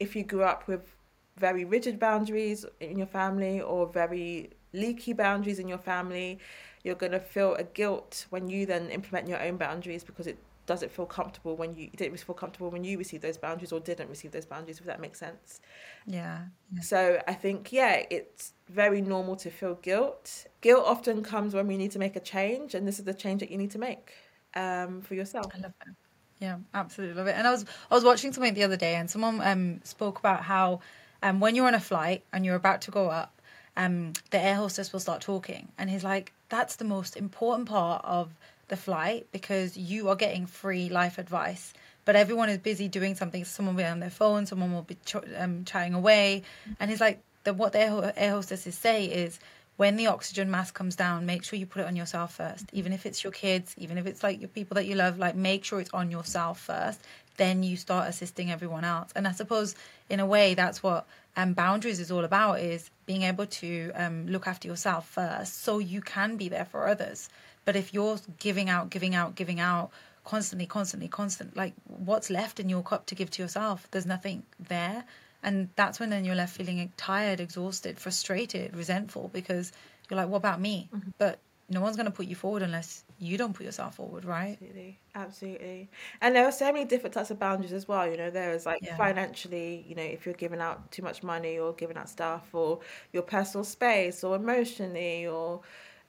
if you grew up with very rigid boundaries in your family or very leaky boundaries in your family. You're going to feel a guilt when you then implement your own boundaries because it doesn't feel comfortable when you, you didn't feel comfortable when you received those boundaries or didn't receive those boundaries, if that makes sense. Yeah. yeah. So I think, yeah, it's very normal to feel guilt. Guilt often comes when we need to make a change, and this is the change that you need to make um, for yourself. I love it. Yeah, absolutely love it. And I was I was watching something the other day, and someone um, spoke about how um, when you're on a flight and you're about to go up, um, the air hostess will start talking, and he's like, "That's the most important part of the flight because you are getting free life advice." But everyone is busy doing something. Someone will be on their phone. Someone will be ch- um, chatting away, and he's like, the, "What the air, air hostesses say is." when the oxygen mask comes down, make sure you put it on yourself first. Even if it's your kids, even if it's like your people that you love, like make sure it's on yourself first. Then you start assisting everyone else. And I suppose in a way that's what um, boundaries is all about is being able to um, look after yourself first so you can be there for others. But if you're giving out, giving out, giving out constantly, constantly, constant, like what's left in your cup to give to yourself? There's nothing there and that's when then you're left feeling tired exhausted frustrated resentful because you're like what about me mm-hmm. but no one's going to put you forward unless you don't put yourself forward right absolutely absolutely and there are so many different types of boundaries as well you know there is like yeah. financially you know if you're giving out too much money or giving out stuff or your personal space or emotionally or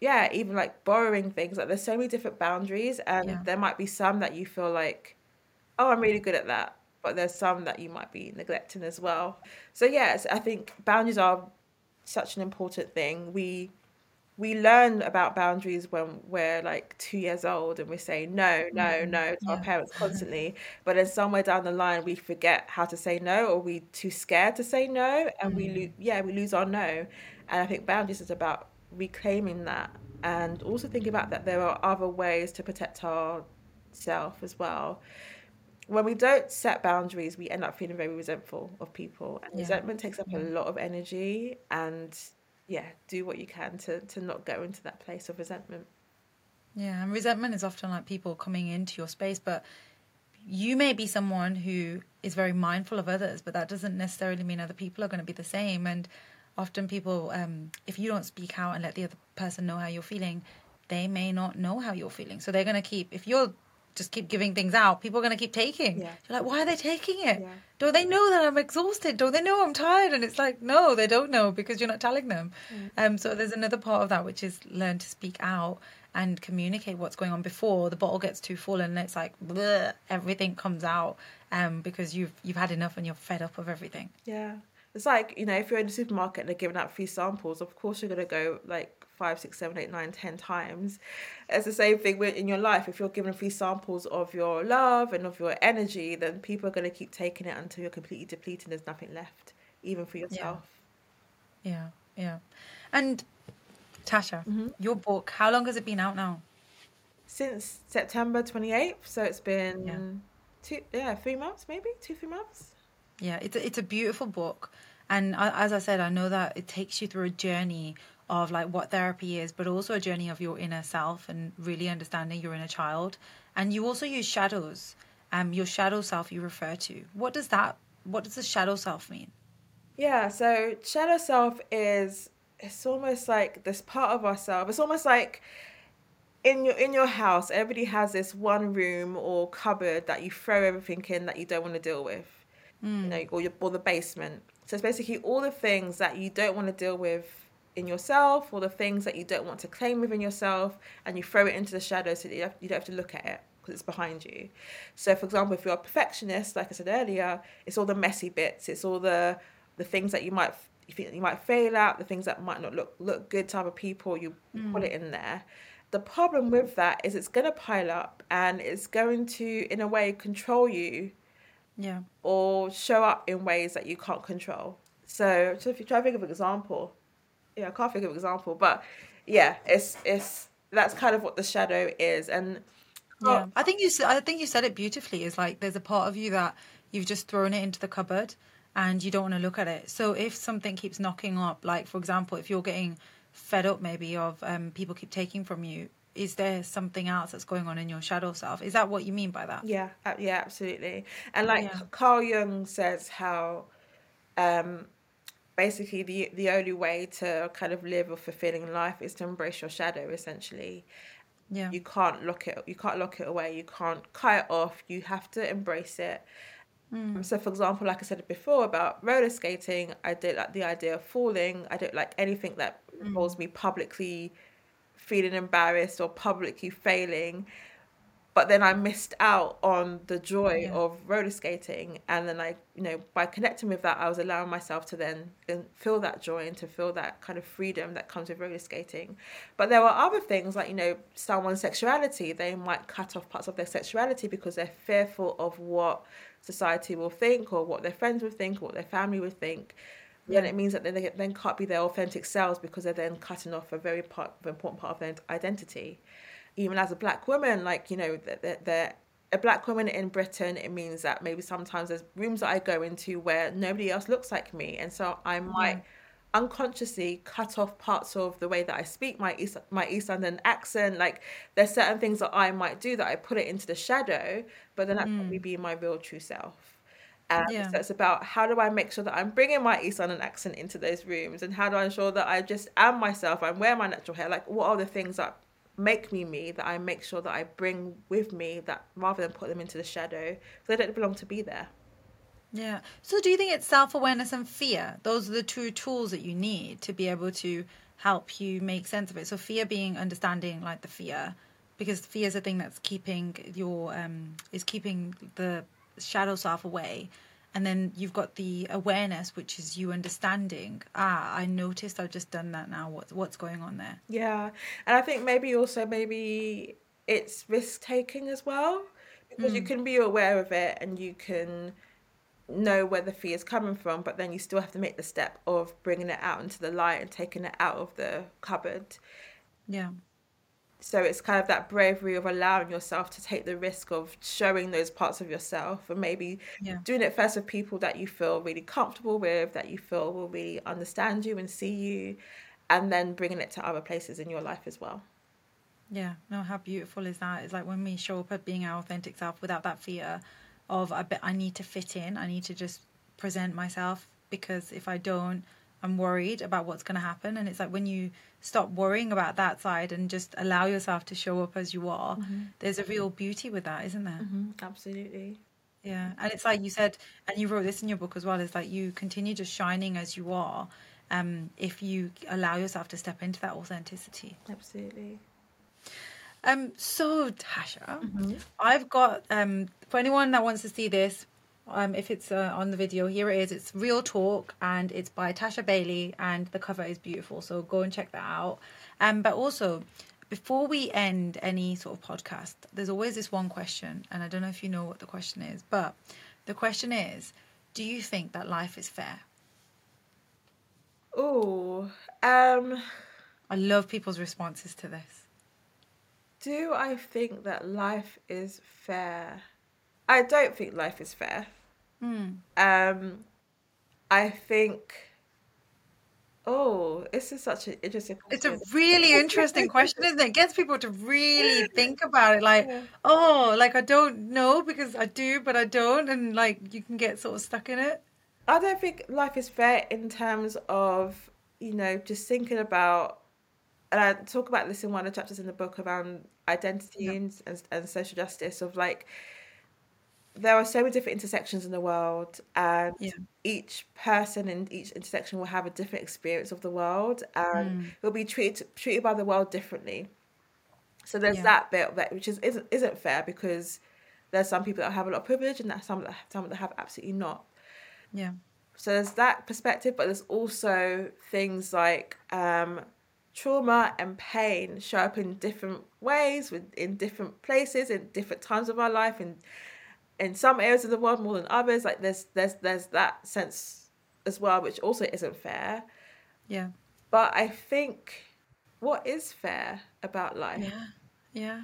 yeah even like borrowing things like there's so many different boundaries and yeah. there might be some that you feel like oh i'm really good at that but there's some that you might be neglecting as well. So yes, I think boundaries are such an important thing. We we learn about boundaries when we're like two years old and we say no, no, mm-hmm. no to yeah. our parents constantly. but then somewhere down the line we forget how to say no or we're too scared to say no and mm. we lose yeah, we lose our no. And I think boundaries is about reclaiming that and also thinking about that there are other ways to protect our self as well when we don't set boundaries, we end up feeling very resentful of people, and yeah. resentment takes up a lot of energy. And yeah, do what you can to to not go into that place of resentment. Yeah, and resentment is often like people coming into your space, but you may be someone who is very mindful of others, but that doesn't necessarily mean other people are going to be the same. And often people, um, if you don't speak out and let the other person know how you're feeling, they may not know how you're feeling. So they're going to keep, if you're just keep giving things out, people are going to keep taking. Yeah. You're like, why are they taking it? Yeah. Don't they know that I'm exhausted? Don't they know I'm tired? And it's like, no, they don't know because you're not telling them. Mm. Um, so there's another part of that which is learn to speak out and communicate what's going on before the bottle gets too full and it's like bleh, everything comes out um, because you've you've had enough and you're fed up of everything. Yeah. It's like, you know, if you're in the supermarket and they're giving out free samples, of course you're going to go like five, six, seven, eight, nine, ten times. It's the same thing in your life. If you're given free samples of your love and of your energy, then people are going to keep taking it until you're completely depleted. And there's nothing left, even for yourself. Yeah, yeah. yeah. And Tasha, mm-hmm. your book, how long has it been out now? Since September 28th. So it's been yeah. two, yeah, three months, maybe two, three months. Yeah, it's a, it's a beautiful book. And as I said, I know that it takes you through a journey of like what therapy is, but also a journey of your inner self and really understanding your inner child. And you also use shadows. Um, your shadow self you refer to. What does that? What does the shadow self mean? Yeah, so shadow self is it's almost like this part of ourselves. It's almost like in your in your house, everybody has this one room or cupboard that you throw everything in that you don't want to deal with. Mm. You know, or your or the basement. So it's basically all the things that you don't want to deal with in yourself or the things that you don't want to claim within yourself and you throw it into the shadows so that you, have, you don't have to look at it because it's behind you. So, for example, if you're a perfectionist, like I said earlier, it's all the messy bits, it's all the the things that you might you think you might fail at, the things that might not look look good to other people. You mm. put it in there. The problem with that is it's going to pile up and it's going to, in a way, control you. Yeah. Or show up in ways that you can't control. So, so if you try to think of an example, yeah, I can't think of an example, but yeah, it's it's that's kind of what the shadow is, and yeah, I think you I think you said it beautifully. Is like there's a part of you that you've just thrown it into the cupboard, and you don't want to look at it. So if something keeps knocking up, like for example, if you're getting fed up maybe of um, people keep taking from you, is there something else that's going on in your shadow self? Is that what you mean by that? Yeah, yeah, absolutely. And like yeah. Carl Jung says, how um, basically the the only way to kind of live a fulfilling life is to embrace your shadow essentially Yeah. you can't lock it you can't lock it away you can't cut it off you have to embrace it Mm. so for example like i said before about roller skating i did like the idea of falling i don't like anything that Mm. involves me publicly feeling embarrassed or publicly failing but then I missed out on the joy Yeah. of roller skating. And then I, you know, by connecting with that, I was allowing myself to then feel that joy and to feel that kind of freedom that comes with roller skating. But there are other things like, you know, someone's sexuality, they might cut off parts of their sexuality because they're fearful of what society will think or what their friends will think or what their family will think. Then Yeah. it means that they they then can't be their authentic selves because they're then cutting off a very part, important part of their identity even as a black woman, like you know, that that a black woman in Britain, it means that maybe sometimes there's rooms that I go into where nobody else looks like me, and so I mm. might unconsciously cut off parts of the way that I speak, my East my East London accent. Like there's certain things that I might do that I put it into the shadow, but then that probably mm. be my real true self. Um, Yeah. So it's about how do I make sure that I'm bringing my East London accent into those rooms, and how do I ensure that I just am myself, I wear my natural hair. Like what are the things that make me me that I make sure that I bring with me that rather than put them into the shadow, they don't belong to be there. Yeah. So do you think it's self awareness and fear? Those are the two tools that you need to be able to help you make sense of it. So fear being understanding like the fear, because fear is a thing that's keeping your um is keeping the shadow self away. And then you've got the awareness, which is you understanding. Ah, I noticed I've just done that now. What's what's going on there? Yeah, and I think maybe also maybe it's risk taking as well because you can be aware of it and you can know where the fear is coming from, but then you still have to make the step of bringing it out into the light and taking it out of the cupboard. Yeah. So it's kind of that bravery of allowing yourself to take the risk of showing those parts of yourself and maybe Yeah. doing it first with people that you feel really comfortable with, that you feel will really understand you and see you, and then bringing it to other places in your life as well. Yeah, no, how beautiful is that? It's like when we show up at being our authentic self without that fear of I I need to fit in, I need to just present myself because if I don't, I'm worried about what's going to happen. And it's like when you stop worrying about that side and just allow yourself to show up as you are, there's a real beauty with that, isn't there? Absolutely. Yeah, and it's like you said, and you wrote this in your book as well. Is like you continue just shining as you are, um, if you allow yourself to step into that authenticity. Absolutely. Um, so Tasha, I've got um for anyone that wants to see this, um, if it's uh, on the video, here it is. It's Real Talk and it's by Tasha Bailey and the cover is beautiful. So go and check that out. Um, but also before we end any sort of podcast, there's always this one question, and I don't know if you know what the question is, but the question is, do you think that life is fair? Oh, um, I love people's responses to this. do I think that life is fair? I don't think life is fair. Um, I think. Oh, this is such an interesting. It's a really interesting question, isn't it? It gets people to really think about it. Like, oh, like I don't know because I do, but I don't, and like you can get sort of stuck in it. I don't think life is fair in terms of, you know, just thinking about, and I talk about this in one of the chapters in the book around identity and, and, and social justice of like, there are so many different intersections in the world, and Yeah. each person in each intersection will have a different experience of the world, and will be treated treated by the world differently. So there's Yeah. that bit that which is isn't isn't fair because there's some people that have a lot of privilege and there's some that some that have absolutely not. Yeah, So there's that perspective, but there's also things like um, trauma and pain show up in different ways, with in different places, in different times of our life, and in some areas of the world more than others. Like there's there's there's that sense as well, which also isn't fair. yeah, But I think what is fair about life? yeah, yeah.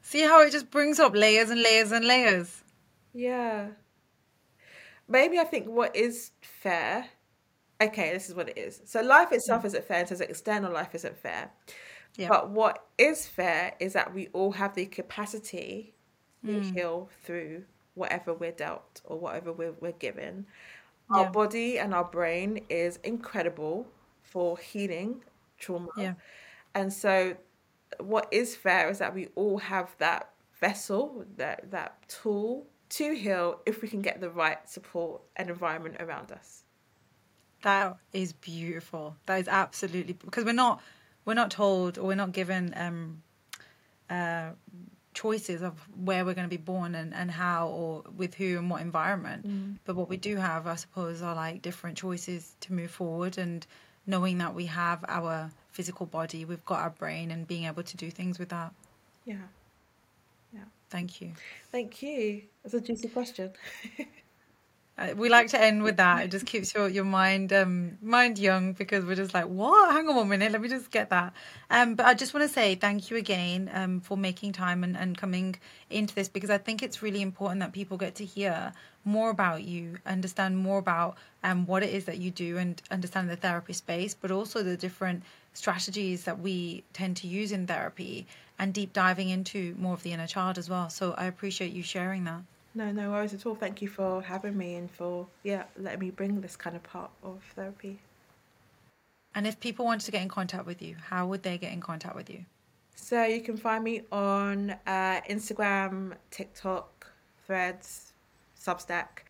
See how it just brings up layers and layers and layers. Yeah. Maybe I think what is fair. Okay, this is what it is. So life itself isn't fair, so external life isn't fair. Yeah. But what is fair is that we all have the capacity to mm. heal through whatever we're dealt or whatever we're, we're given. our body and our brain is incredible for healing trauma. Yeah. And so what is fair is that we all have that vessel, that that tool to heal if we can get the right support and environment around us. That is beautiful. That is absolutely because we're not we're not told or we're not given um, uh, choices of where we're going to be born and, and how or with who and what environment. Mm. But what we do have, I suppose, are like different choices to move forward and knowing that we have our physical body, we've got our brain, and being able to do things with that. Yeah. Yeah. Thank you. Thank you. That's a juicy question. Uh, we like to end with that. It just keeps your, your mind um, mind young because we're just like, what? Hang on one minute, let me just get that. Um, but I just want to say thank you again um, for making time and, and coming into this because I think it's really important that people get to hear more about you, understand more about um, what it is that you do, and understand the therapy space, but also the different strategies that we tend to use in therapy and deep diving into more of the inner child as well. So I appreciate you sharing that. No, no worries at all. Thank you for having me and for yeah, letting me bring this kind of part of therapy. And if people wanted to get in contact with you, how would they get in contact with you? So you can find me on uh, Instagram, TikTok, Threads, Substack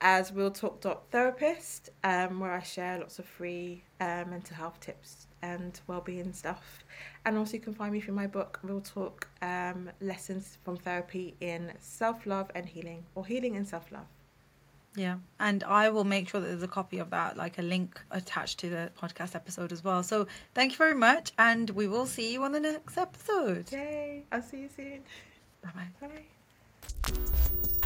as Real Talk Therapist, um, where I share lots of free uh, mental health tips and well-being stuff. And also you can find me through my book, Real Talk um, Lessons from Therapy in Self-Love and Healing, or Healing and Self-Love. Yeah. And I will make sure that there's a copy of that, like a link attached to the podcast episode as well. So thank you very much. And we will see you on the next episode. Yay! I'll see you soon. Bye bye. Bye.